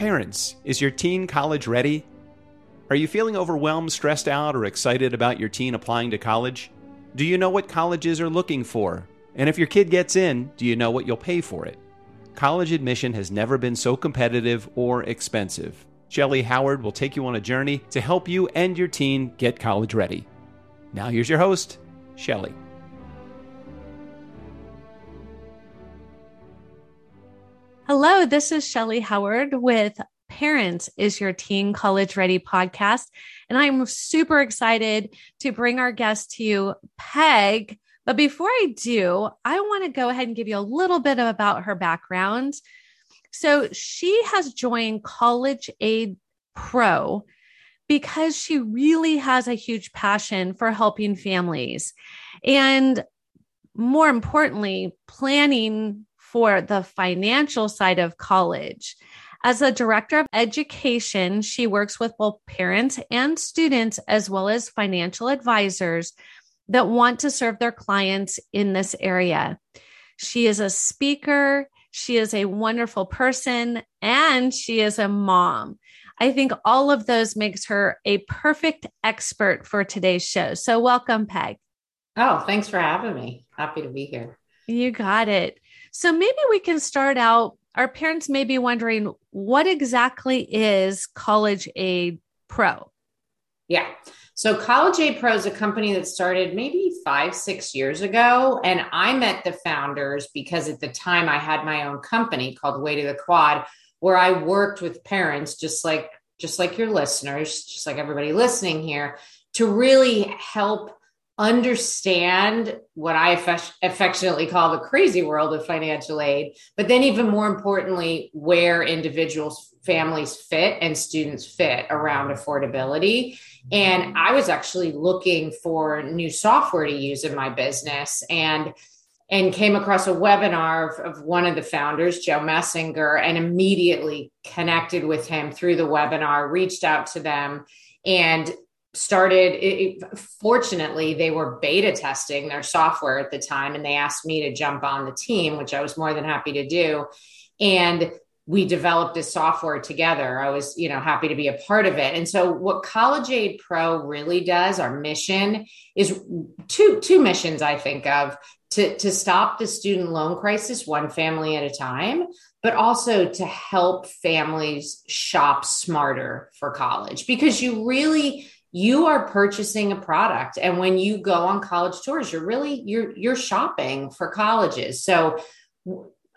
Parents, is your teen college ready? Are you feeling overwhelmed, stressed out, or excited about your teen applying to college? Do you know what colleges are looking for? And if your kid gets in, do you know what you'll pay for it? College admission has never been so competitive or expensive. Shellee Howard will take you on a journey to help you and your teen get college ready. Now, here's your host, Shellee. Hello, this is Shellee Howard with Parents is Your Teen College Ready podcast. And I'm super excited to bring our guest to you, Peg. But before I do, I want to go ahead and give you a little bit about her background. So she has joined College Aid Pro because she really has a huge passion for helping families. And more importantly, planning for the financial side of college. As a director of education, she works with both parents and students, as well as financial advisors that want to serve their clients in this area. She is a speaker, she is a wonderful person, and she is a mom. I think all of those makes her a perfect expert for today's show. So welcome, Peg. Oh, thanks for having me. Happy to be here. You got it. So maybe we can start out. Our parents may be wondering what exactly is College Aid Pro? Yeah. So College Aid Pro is a company that started maybe five, six years ago. And I met the founders because at the time I had my own company called Way to the Quad, where I worked with parents just like just like your listeners, just like everybody listening here, to really help understand what I affectionately call the crazy world of financial aid, but then even more importantly, where individuals, families fit and students fit around affordability. And I was actually looking for new software to use in my business and and came across a webinar of, of one of the founders, Joe Messinger, and immediately connected with him through the webinar, reached out to them and started it, fortunately they were beta testing their software at the time and they asked me to jump on the team which i was more than happy to do. And we developed this software together. I was you know happy to be a part of it. And so what college aid pro really does our mission is two two missions i think of to to stop the student loan crisis one family at a time but also to help families shop smarter for college. Because you really you are purchasing a product. And when you go on college tours you're really you're you're shopping for colleges. So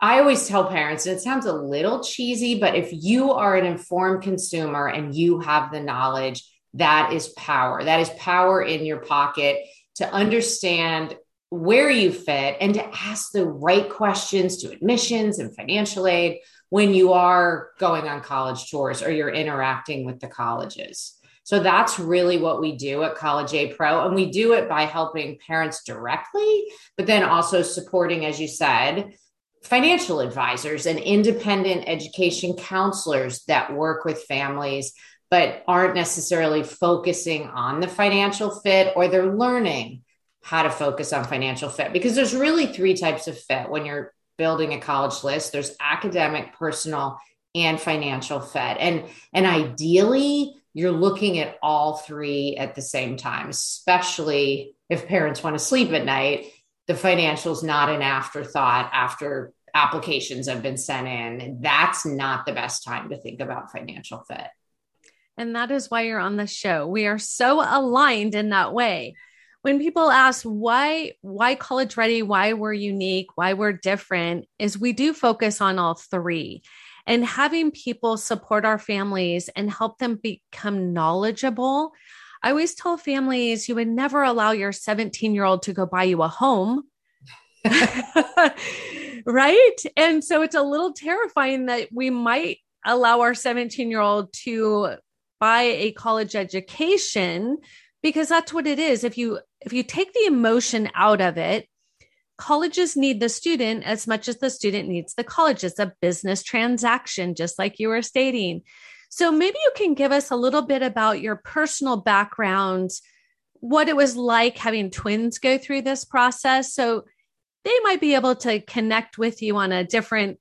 i always tell parents and it sounds a little cheesy but if you are an informed consumer and you have the knowledge that is power. That is power in your pocket to understand where you fit and to ask the right questions to admissions and financial aid when you are going on college tours or you're interacting with the colleges so that's really what we do at College Aid Pro. And we do it by helping parents directly, but then also supporting, as you said, financial advisors and independent education counselors that work with families, but aren't necessarily focusing on the financial fit or they're learning how to focus on financial fit because there's really three types of fit when you're building a college list there's academic personal and financial fit and and ideally you're looking at all three at the same time, especially if parents want to sleep at night. The financials not an afterthought after applications have been sent in. That's not the best time to think about financial fit. And that is why you're on the show. We are so aligned in that way. When people ask why why college ready, why we're unique, why we're different, is we do focus on all three and having people support our families and help them become knowledgeable. I always tell families you would never allow your 17 year old to go buy you a home. right. And so it's a little terrifying that we might allow our 17 year old to buy a college education because that's what it is. If you, if you take the emotion out of it colleges need the student as much as the student needs the college. It's a business transaction, just like you were stating. So maybe you can give us a little bit about your personal background, what it was like having twins go through this process. So they might be able to connect with you on a different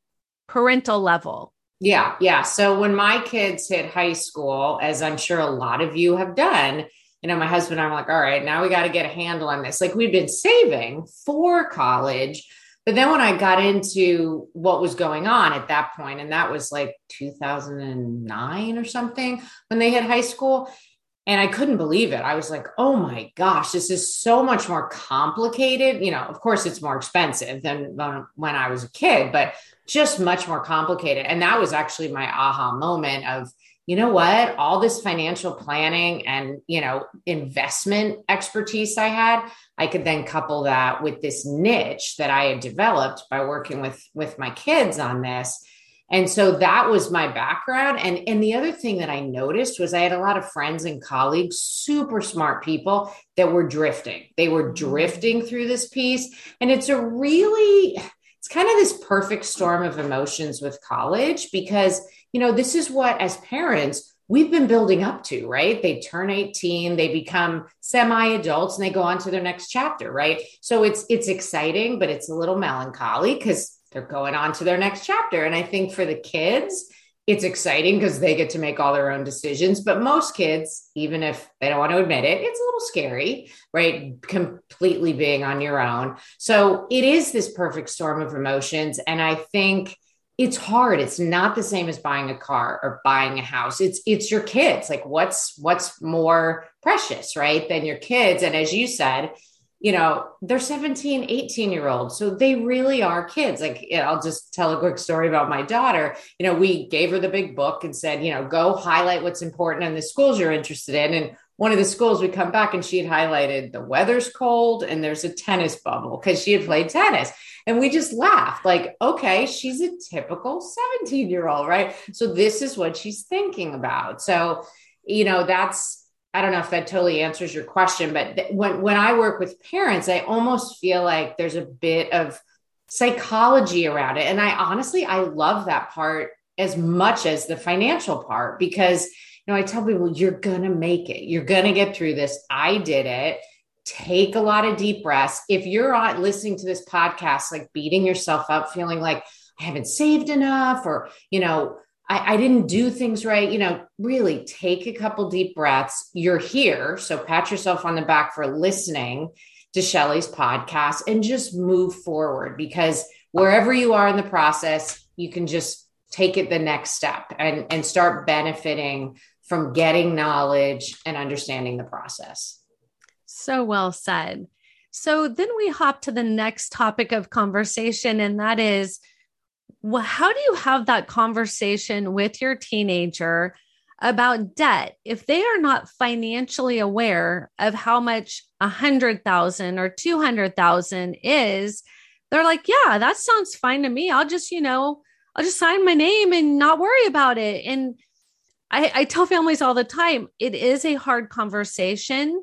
parental level. Yeah, yeah. So when my kids hit high school, as I'm sure a lot of you have done, you know, my husband and I'm like, all right, now we got to get a handle on this. Like we've been saving for college. But then when I got into what was going on at that point, and that was like 2009 or something when they hit high school, and I couldn't believe it. I was like, oh my gosh, this is so much more complicated. You know, of course, it's more expensive than when I was a kid, but just much more complicated. And that was actually my aha moment of, you know what, all this financial planning and, you know, investment expertise I had, I could then couple that with this niche that I had developed by working with with my kids on this. And so that was my background. And and the other thing that i noticed was i had a lot of friends and colleagues super smart people that were drifting. They were mm-hmm. drifting through this piece. And it's a really it's kind of this perfect storm of emotions with college because you know this is what as parents we've been building up to, right? They turn 18, they become semi-adults and they go on to their next chapter, right? So it's it's exciting, but it's a little melancholy because they're going on to their next chapter. And I think for the kids, it's exciting because they get to make all their own decisions. But most kids, even if they don't want to admit it, it's a little scary, right? Completely being on your own. So it is this perfect storm of emotions. And I think it's hard. It's not the same as buying a car or buying a house. It's it's your kids. Like what's what's more precious, right? Than your kids. And as you said, you know, they're 17, 18 year olds. So they really are kids. Like, I'll just tell a quick story about my daughter. You know, we gave her the big book and said, you know, go highlight what's important in the schools you're interested in. And one of the schools we come back and she had highlighted the weather's cold and there's a tennis bubble because she had played tennis. And we just laughed like, okay, she's a typical 17 year old, right? So this is what she's thinking about. So, you know, that's I don't know if that totally answers your question, but th- when when I work with parents, I almost feel like there's a bit of psychology around it, and I honestly I love that part as much as the financial part because you know I tell people you're gonna make it, you're gonna get through this. I did it. Take a lot of deep breaths. If you're on listening to this podcast, like beating yourself up, feeling like I haven't saved enough, or you know I, I, didn't do things right. You know, really take a couple deep breaths. You're here. So pat yourself on the back for listening to Shellee's podcast and just move forward because wherever you are in the process, you can just take it the next step and, and start benefiting from getting knowledge and understanding the process. So well said. So then we hop to the next topic of conversation, and that is well, how do you have that conversation with your teenager about debt if they are not financially aware of how much a hundred thousand or two hundred thousand is? They're like, yeah, that sounds fine to me. I'll just, you know, I'll just sign my name and not worry about it. And I, I tell families all the time, it is a hard conversation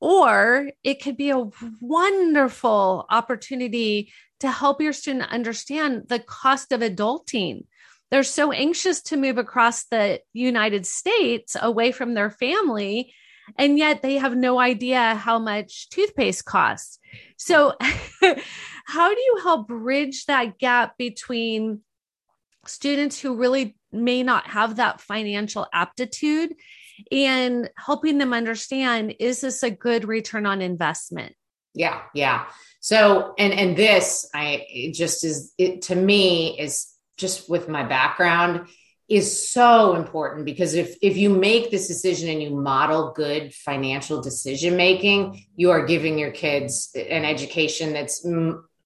or it could be a wonderful opportunity to help your student understand the cost of adulting. They're so anxious to move across the United States away from their family, and yet they have no idea how much toothpaste costs. So, how do you help bridge that gap between students who really may not have that financial aptitude and helping them understand is this a good return on investment? Yeah, yeah. So, and and this, I just is it to me is just with my background is so important because if if you make this decision and you model good financial decision making, you are giving your kids an education that's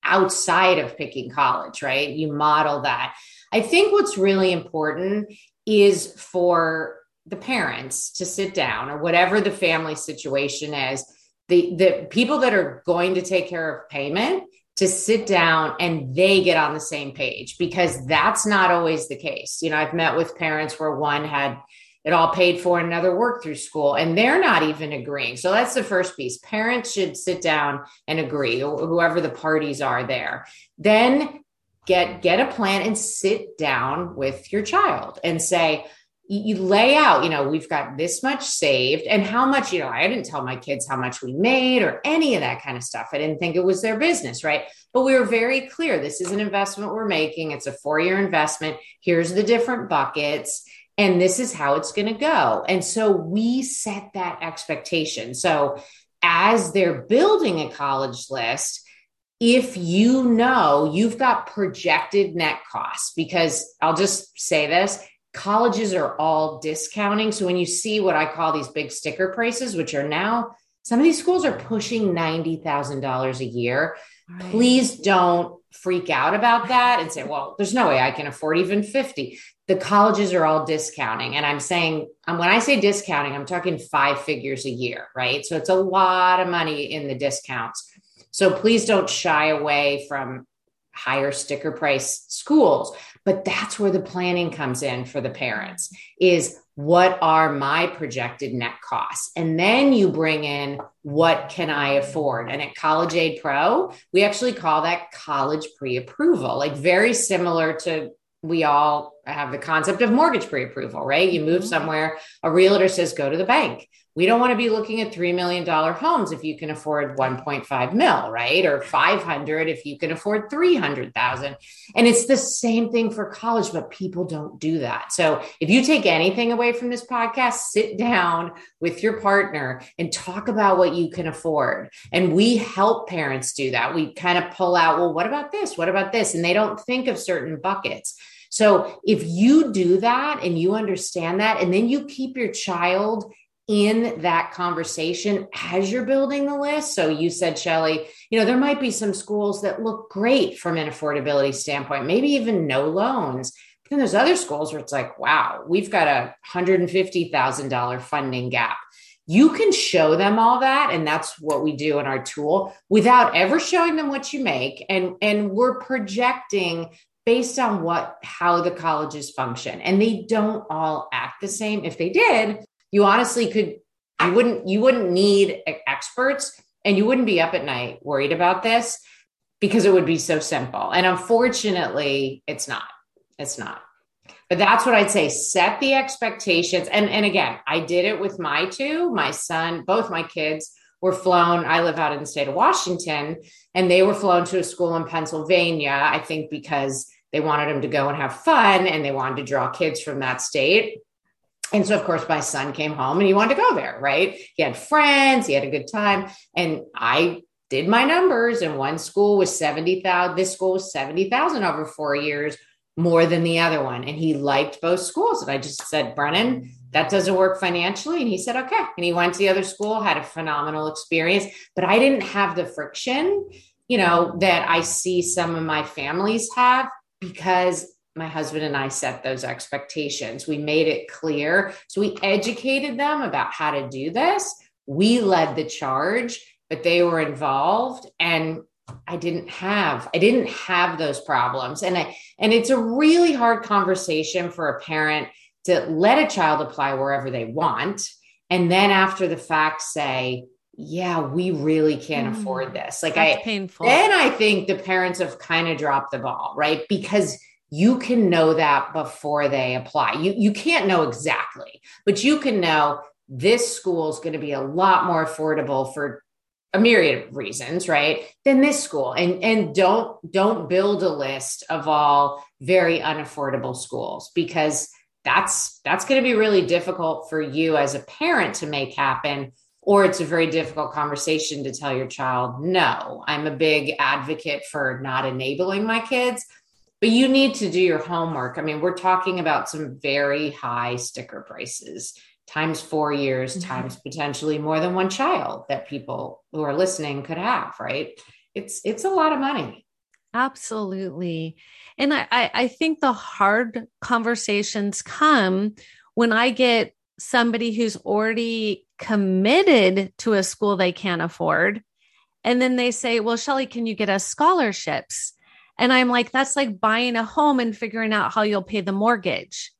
outside of picking college, right? You model that. I think what's really important is for the parents to sit down or whatever the family situation is the the people that are going to take care of payment to sit down and they get on the same page because that's not always the case. You know, I've met with parents where one had it all paid for another worked through school and they're not even agreeing. So that's the first piece. Parents should sit down and agree, or whoever the parties are there. Then get get a plan and sit down with your child and say, you lay out, you know, we've got this much saved and how much, you know, I didn't tell my kids how much we made or any of that kind of stuff. I didn't think it was their business, right? But we were very clear this is an investment we're making. It's a four year investment. Here's the different buckets, and this is how it's going to go. And so we set that expectation. So as they're building a college list, if you know you've got projected net costs, because I'll just say this colleges are all discounting. So when you see what I call these big sticker prices, which are now some of these schools are pushing $90,000 a year. Right. Please don't freak out about that and say, well, there's no way I can afford even 50. The colleges are all discounting. And I'm saying, um, when I say discounting, I'm talking five figures a year, right? So it's a lot of money in the discounts. So please don't shy away from higher sticker price schools. But that's where the planning comes in for the parents is what are my projected net costs? And then you bring in what can i afford? And at college aid pro we actually call that college pre-approval like very similar to we all have the concept of mortgage pre-approval right you move mm-hmm. somewhere a realtor says go to the bank we don't want to be looking at $3 million homes if you can afford 1.5 mil, right? Or 500 if you can afford 300,000. And it's the same thing for college, but people don't do that. So if you take anything away from this podcast, sit down with your partner and talk about what you can afford. And we help parents do that. We kind of pull out, well, what about this? What about this? And they don't think of certain buckets. So if you do that and you understand that, and then you keep your child in that conversation as you're building the list. So you said, Shellee, you know, there might be some schools that look great from an affordability standpoint, maybe even no loans. But then there's other schools where it's like, wow, we've got a $150,000 funding gap. You can show them all that. And that's what we do in our tool without ever showing them what you make. And, and we're projecting based on what how the colleges function. And they don't all act the same. If they did you honestly could you wouldn't you wouldn't need experts and you wouldn't be up at night worried about this because it would be so simple. And unfortunately it's not. It's not. But that's what i'd say. Set the expectations. And and again i did it with my two my son both my kids were flown i live out in the state of washington and they were flown to a school in pennsylvania i think because they wanted them to go and have fun and they wanted to draw kids from that state and so, of course, my son came home and he wanted to go there, right? He had friends, he had a good time. And I did my numbers, and one school was 70,000. This school was 70,000 over four years, more than the other one. And he liked both schools. And I just said, Brennan, that doesn't work financially. And he said, okay. And he went to the other school, had a phenomenal experience. But I didn't have the friction, you know, that I see some of my families have because my husband and I set those expectations. We made it clear. So we educated them about how to do this. We led the charge, but they were involved and I didn't have I didn't have those problems. And I and it's a really hard conversation for a parent to let a child apply wherever they want and then after the fact say, yeah, we really can't mm, afford this. Like I painful. Then I think the parents have kind of dropped the ball, right? Because you can know that before they apply. You, you can't know exactly, but you can know this school is going to be a lot more affordable for a myriad of reasons, right? Than this school. And and don't don't build a list of all very unaffordable schools because that's that's going to be really difficult for you as a parent to make happen or it's a very difficult conversation to tell your child no i'm a big advocate for not enabling my kids but you need to do your homework. I mean, we're talking about some very high sticker prices times four years, mm-hmm. times potentially more than one child that people who are listening could have, right? It's it's a lot of money. Absolutely. And I, I think the hard conversations come when I get somebody who's already committed to a school they can't afford. And then they say, Well, Shellee, can you get us scholarships? And I'm like, that's like buying a home and figuring out how you'll pay the mortgage.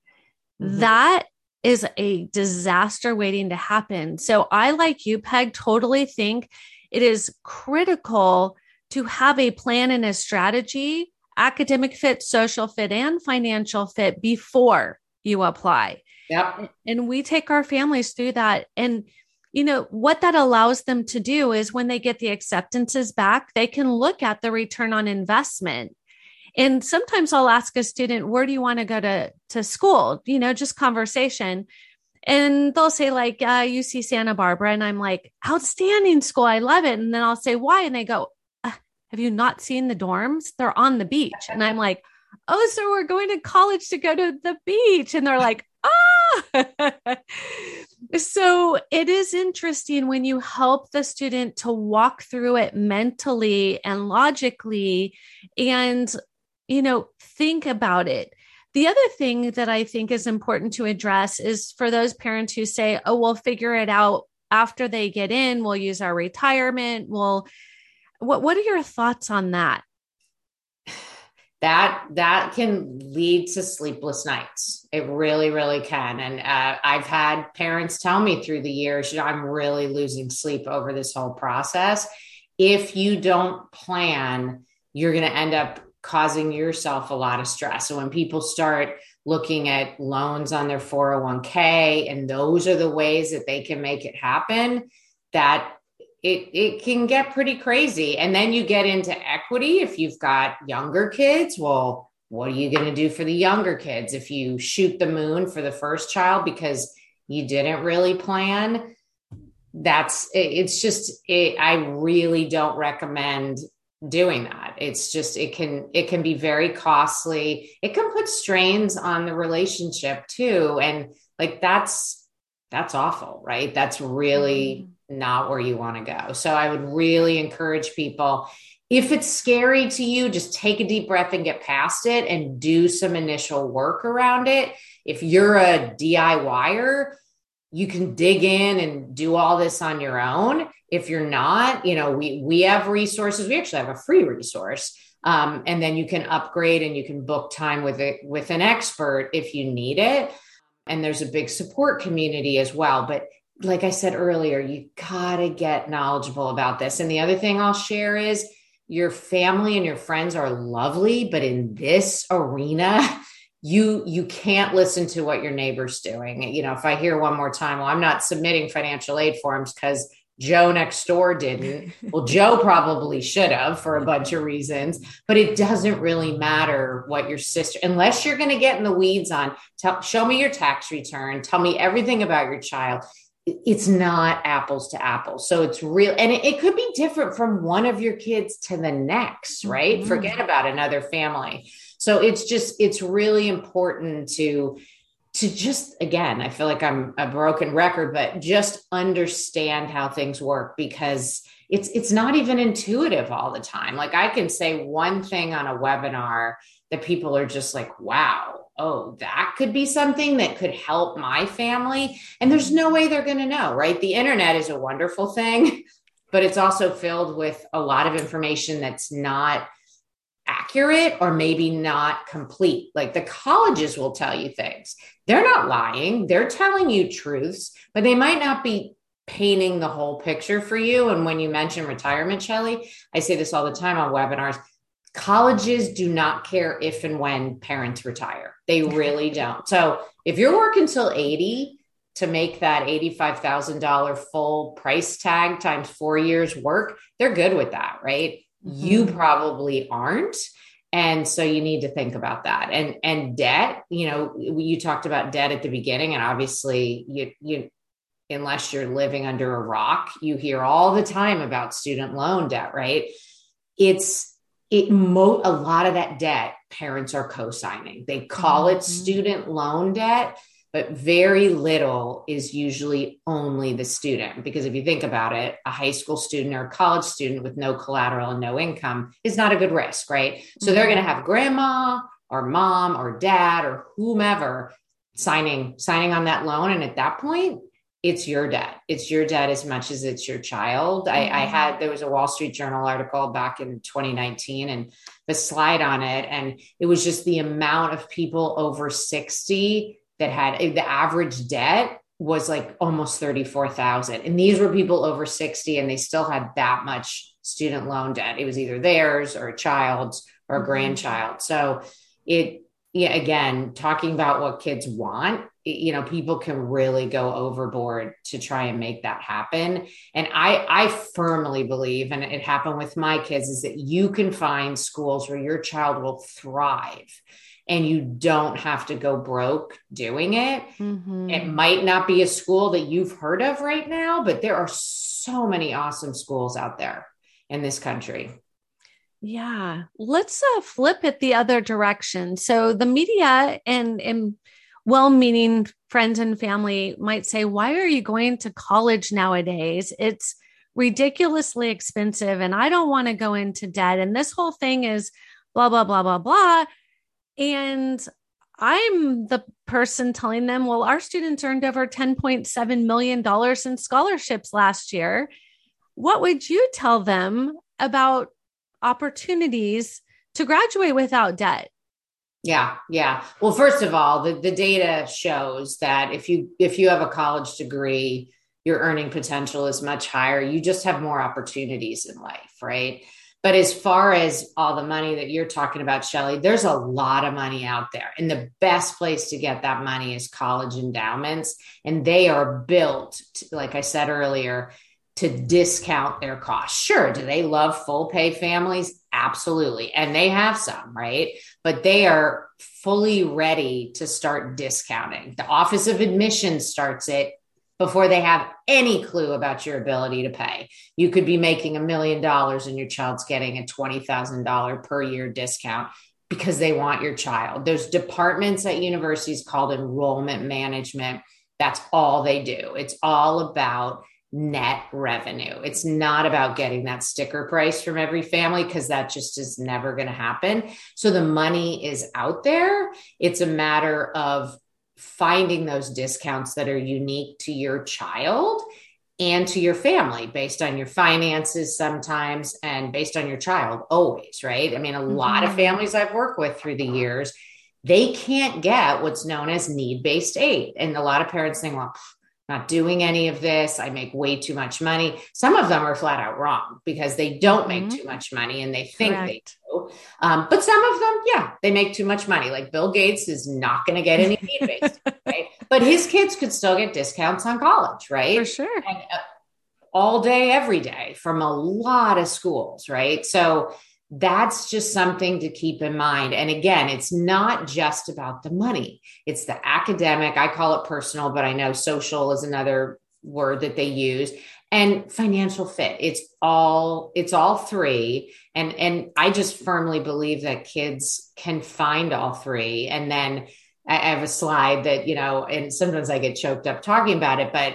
Mm-hmm. That is a disaster waiting to happen. So I, like you, Peg, totally think it is critical to have a plan and a strategy, academic fit, social fit, and financial fit before you apply. Yep. And we take our families through that. And, you know, what that allows them to do is when they get the acceptances back, they can look at the return on investment. And sometimes I'll ask a student, where do you want to go to, to school? You know, just conversation. And they'll say, like, uh, UC Santa Barbara. And I'm like, outstanding school. I love it. And then I'll say, why? And they go, uh, have you not seen the dorms? They're on the beach. And I'm like, oh, so we're going to college to go to the beach. And they're like, ah. so it is interesting when you help the student to walk through it mentally and logically and, you know, think about it. The other thing that I think is important to address is for those parents who say, oh, we'll figure it out after they get in, we'll use our retirement. We'll, what, what are your thoughts on that? that that can lead to sleepless nights it really really can and uh, i've had parents tell me through the years i'm really losing sleep over this whole process if you don't plan you're going to end up causing yourself a lot of stress. So when people start looking at loans on their 401k and those are the ways that they can make it happen that it it can get pretty crazy. And then you get into equity. If you've got younger kids well what are you going to do for the younger kids? If you shoot the moon for the first child because you didn't really plan that's it's just it, i really don't recommend doing that. It's just it can it can be very costly. It can put strains on the relationship too. And like that's that's awful right? That's really mm-hmm. not where you want to go. So I would really encourage people if it's scary to you, just take a deep breath and get past it and do some initial work around it. If you're a DIYer, you can dig in and do all this on your own. If you're not, you know, we we have resources. We actually have a free resource. Um, and then you can upgrade and you can book time with it with an expert if you need it. And there's a big support community as well. But like I said earlier, you got to get knowledgeable about this. And the other thing I'll share is your family and your friends are lovely, but in this arena, you you can't listen to what your neighbor's doing. You know, if I hear one more time, well, I'm not submitting financial aid forms because Joe next door didn't. Well, Joe probably should have for a bunch of reasons, but it doesn't really matter what your sister, unless you're going to get in the weeds on, tell, show me your tax return, tell me everything about your child it's not apples to apples. So it's real. And it, it, could be different from one of your kids to the next, right? Mm-hmm. Forget about another family. So it's just, it's really important to, to just, again, I feel like I'm a broken record, but just understand how things work because it's, it's not even intuitive all the time. Like I can say one thing on a webinar that people are just like, wow, oh, that could be something that could help my family. And there's no way they're going to know, right? The internet is a wonderful thing, but it's also filled with a lot of information that's not accurate or maybe not complete. Like the colleges will tell you things. They're not lying, they're telling you truths, but they might not be painting the whole picture for you. And when you mention retirement, Shellee, I say this all the time on webinars colleges do not care if and when parents retire. They really don't. So if you're working till 80 to make that $85,000 full price tag times four years work, they're good with that, right? Mm-hmm. You probably aren't. And so you need to think about that. And and debt, you know, you talked about debt at the beginning, and obviously you you unless you're living under a rock, you hear all the time about student loan debt, right? It's it mo- a lot of that debt parents are co-signing they call mm-hmm. it student loan debt but very little is usually only the student because if you think about it a high school student or a college student with no collateral and no income is not a good risk right so mm-hmm. they're going to have grandma or mom or dad or whomever signing signing on that loan and at that point it's your debt. It's your debt as much as it's your child. Mm-hmm. I, I, mm-hmm. had there was a Wall Street Journal article back in 2019 and the slide on it, and it was just the amount of people over 60 that had the average debt was like almost 34,000. And these were people over 60 and they still had that much student loan debt. It was either theirs or a child's or a mm-hmm. grandchild. So it yeah, again, talking about what kids want, you know, people can really go overboard to try and make that happen. And I, I firmly believe, and it happened with my kids, is that you can find schools where your child will thrive and you don't have to go broke doing it. Mm-hmm. It might not be a school that you've heard of right now, but there are so many awesome schools out there in this country. Yeah. Let's uh, flip it the other direction. So the media and, and well meaning friends and family might say, Why are you going to college nowadays? It's ridiculously expensive and I don't want to go into debt. And this whole thing is blah, blah, blah, blah, blah. And I'm the person telling them, well, our students earned over $10.7 million in scholarships last year. What would you tell them about opportunities to graduate without debt? Yeah, yeah. Well, first of all, the, the data shows that if you if you have a college degree, your earning potential is much higher. You just have more opportunities in life, right? But as far as all the money that you're talking about, Shellee, there's a lot of money out there. And the best place to get that money is college endowments. And they are built, like I said earlier, to discount their costs. Sure. Do they love full pay families? Absolutely. And they have some, right? But they are fully ready to start discounting. The Office of Admissions starts it before they have any clue about your ability to pay. You could be making a million dollars and your child's getting a $20,000 per year discount because they want your child. There's departments at universities called enrollment management. That's all they do. It's all about net revenue. It's not about getting that sticker price from every family because that just is never going to happen. So the money is out there. It's a matter of finding those discounts that are unique to your child and to your family based on your finances sometimes and based on your child always, right? I mean, a mm-hmm. lot of families I've worked with through the years, they can't get what's known as need based aid. And a lot of parents think, well, not doing any of this. I make way too much money. Some of them are flat out wrong because they don't make mm-hmm. too much money and they think Correct. Do. Um, but some of them, yeah, they make too much money. Like Bill Gates is not going to get any need based, right? but his kids could still get discounts on college, right? For sure. And, uh, all day, every day from a lot of schools, right? So that's just something to keep in mind. And again, it's not just about the money, it's the academic. I call it personal, but I know social is another word that they use and financial fit. It's all it's all three. And and i just firmly believe that kids can find all three. And then i have a slide that you know and sometimes i get choked up talking about it but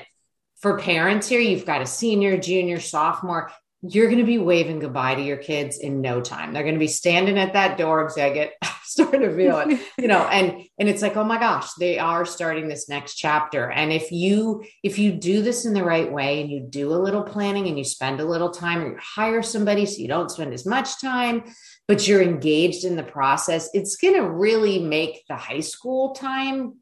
for parents here you've got a senior junior sophomore you're going to be waving goodbye to your kids in no time. They're going to be standing at that door because I get starting to feel it, you know, and and it's like, oh my gosh, they are starting this next chapter. And if you if you do this in the right way and you do a little planning and you spend a little time or you hire somebody so you don't spend as much time, but you're engaged in the process, it's going to really make the high school time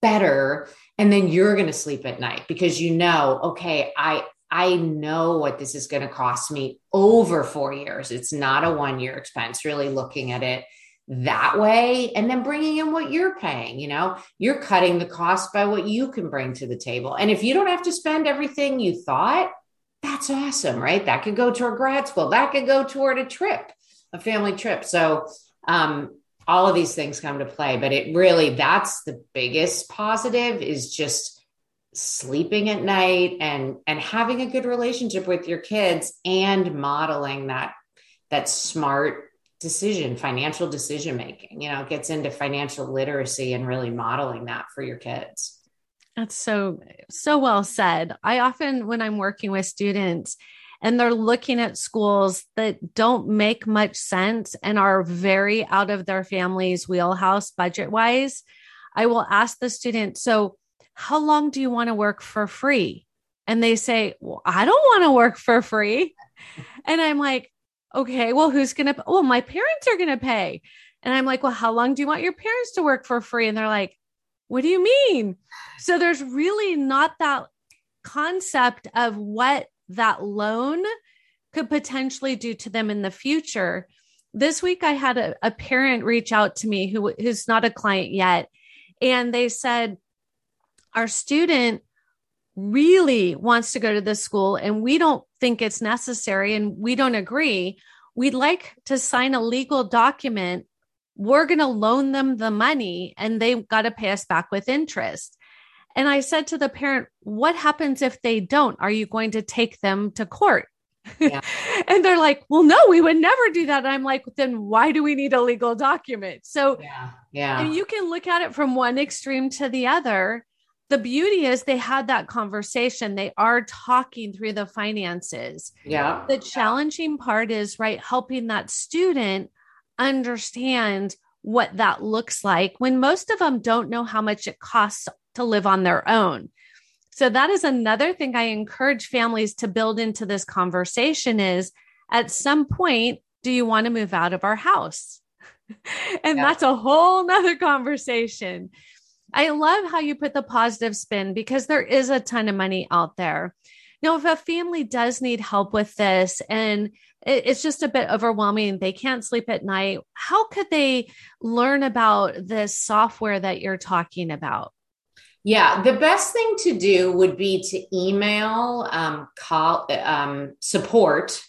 better and then you're going to sleep at night because you know okay i I know what this is going to cost me over four years. It's not a one year expense, really looking at it that way and then bringing in what you're paying. You know, you're cutting the cost by what you can bring to the table. And if you don't have to spend everything you thought, that's awesome, right? That could go toward grad school, that could go toward a trip, a family trip. So, um, all of these things come to play, but it really that's the biggest positive is just sleeping at night and and having a good relationship with your kids and modeling that that smart decision financial decision making you know gets into financial literacy and really modeling that for your kids. That's so so well said. I often when i'm working with students and they're looking at schools that don't make much sense and are very out of their family's wheelhouse budget wise i will ask the student so how long do you want to work for free? And they say, well, I don't want to work for free. And I'm like, okay, well, who's going to, well, my parents are going to pay. And I'm like, well, how long do you want your parents to work for free? And they're like, what do you mean? So there's really not that concept of what that loan could potentially do to them in the future. this week I had a, a parent reach out to me who who's not a client yet, and they said, Our student really wants to go to this school and we don't think it's necessary and we don't agree. We'd like to sign a legal document. We're going to loan them the money and they've got to pay us back with interest. And I said to the parent, What happens if they don't? Are you going to take them to court? Yeah. and they're like, Well, no, we would never do that. And I'm like, Then why do we need a legal document? So, yeah, yeah. you can look at it from one extreme to the other. The beauty is they had that conversation. They are talking through the finances. Yeah. The challenging part is, right, helping that student understand what that looks like when most of them don't know how much it costs to live on their own. So that is another thing I encourage families to build into this conversation is at some point, do you want to move out of our house? and yeah. that's a whole nother conversation. I love how you put the positive spin because there is a ton of money out there. Now, if a family does need help with this and it's just a bit overwhelming, they can't sleep at night, how could they learn about this software that you're talking about? Yeah, the best thing to do would be to email um, call, um, support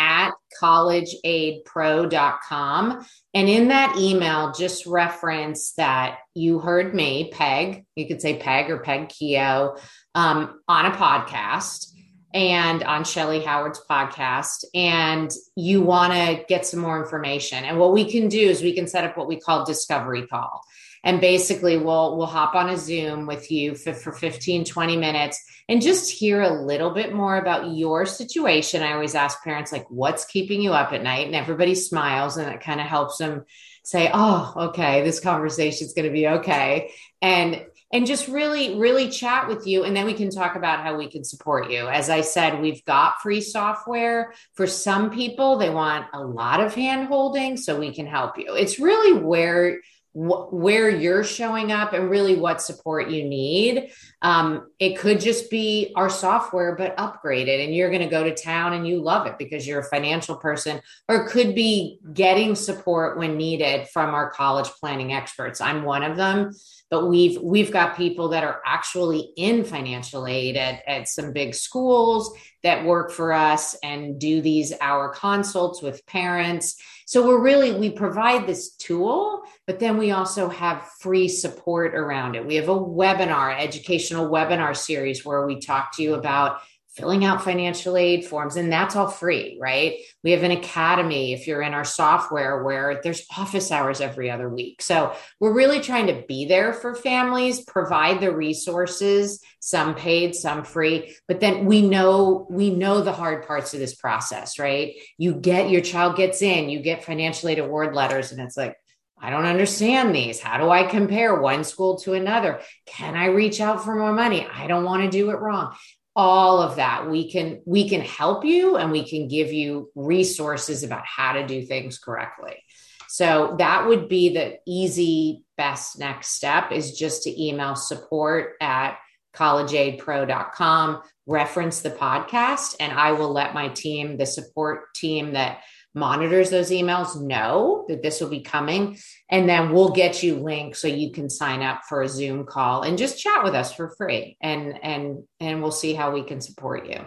at collegeaidpro.com. And in that email, just reference that you heard me, Peg, you could say Peg or Peg Keough, um, on a podcast and on Shellee Howard's podcast, and you want to get some more information. And what we can do is we can set up what we call discovery call and basically we'll we'll hop on a zoom with you for, for 15 20 minutes and just hear a little bit more about your situation. I always ask parents like what's keeping you up at night? And everybody smiles and it kind of helps them say oh okay this conversation is going to be okay. And and just really really chat with you. And then we can talk about how we can support you. As i said we've got free software for some people. They want a lot of hand holding so we can help you. It's really where wh- where you're showing up and really what support you need. Um, it could just be our software, but upgraded, and you're going to go to town and you love it because you're a financial person, or could be getting support when needed from our college planning experts. I'm one of them but we've we've got people that are actually in financial aid at, at some big schools that work for us and do these hour consults with parents so we're really we provide this tool but then we also have free support around it. We have a webinar educational webinar series where we talk to you about filling out financial aid forms and that's all free right we have an academy if you're in our software where there's office hours every other week so we're really trying to be there for families provide the resources some paid some free but then we know we know the hard parts of this process right you get your child gets in you get financial aid award letters and it's like I don't understand these. How do I compare one school to another? Can I reach out for more money? I don't want to do it wrong all of that. We can we can help you and we can give you resources about how to do things correctly. So that would be the easy best next step is just to email support at collegeaidpro.com reference the podcast and i will let my team the support team that monitors those emails know that this will be coming. And then we'll get you links so you can sign up for a Zoom call and just chat with us for free. And and and we'll see how we can support you.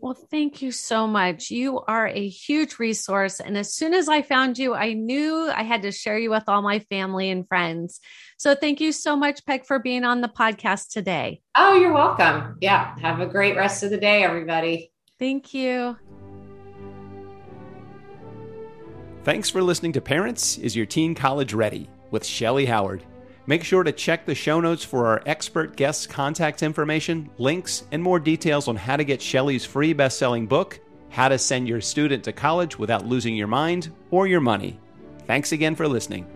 Well, thank you so much. You are a huge resource. And as soon as I found you, I knew I had to share you with all my family and friends. So thank you so much, Peg, for being on the podcast today. Oh, you're welcome. Yeah. Have a great rest of the day, everybody. Thank you. Thanks for listening to Parents Is Your Teen College Ready with Shellee Howard. Make sure to check the show notes for our expert guests' contact information, links, and more details on how to get Shellee's free best selling book, How to Send Your Student to College Without Losing Your Mind or Your Money. Thanks again for listening.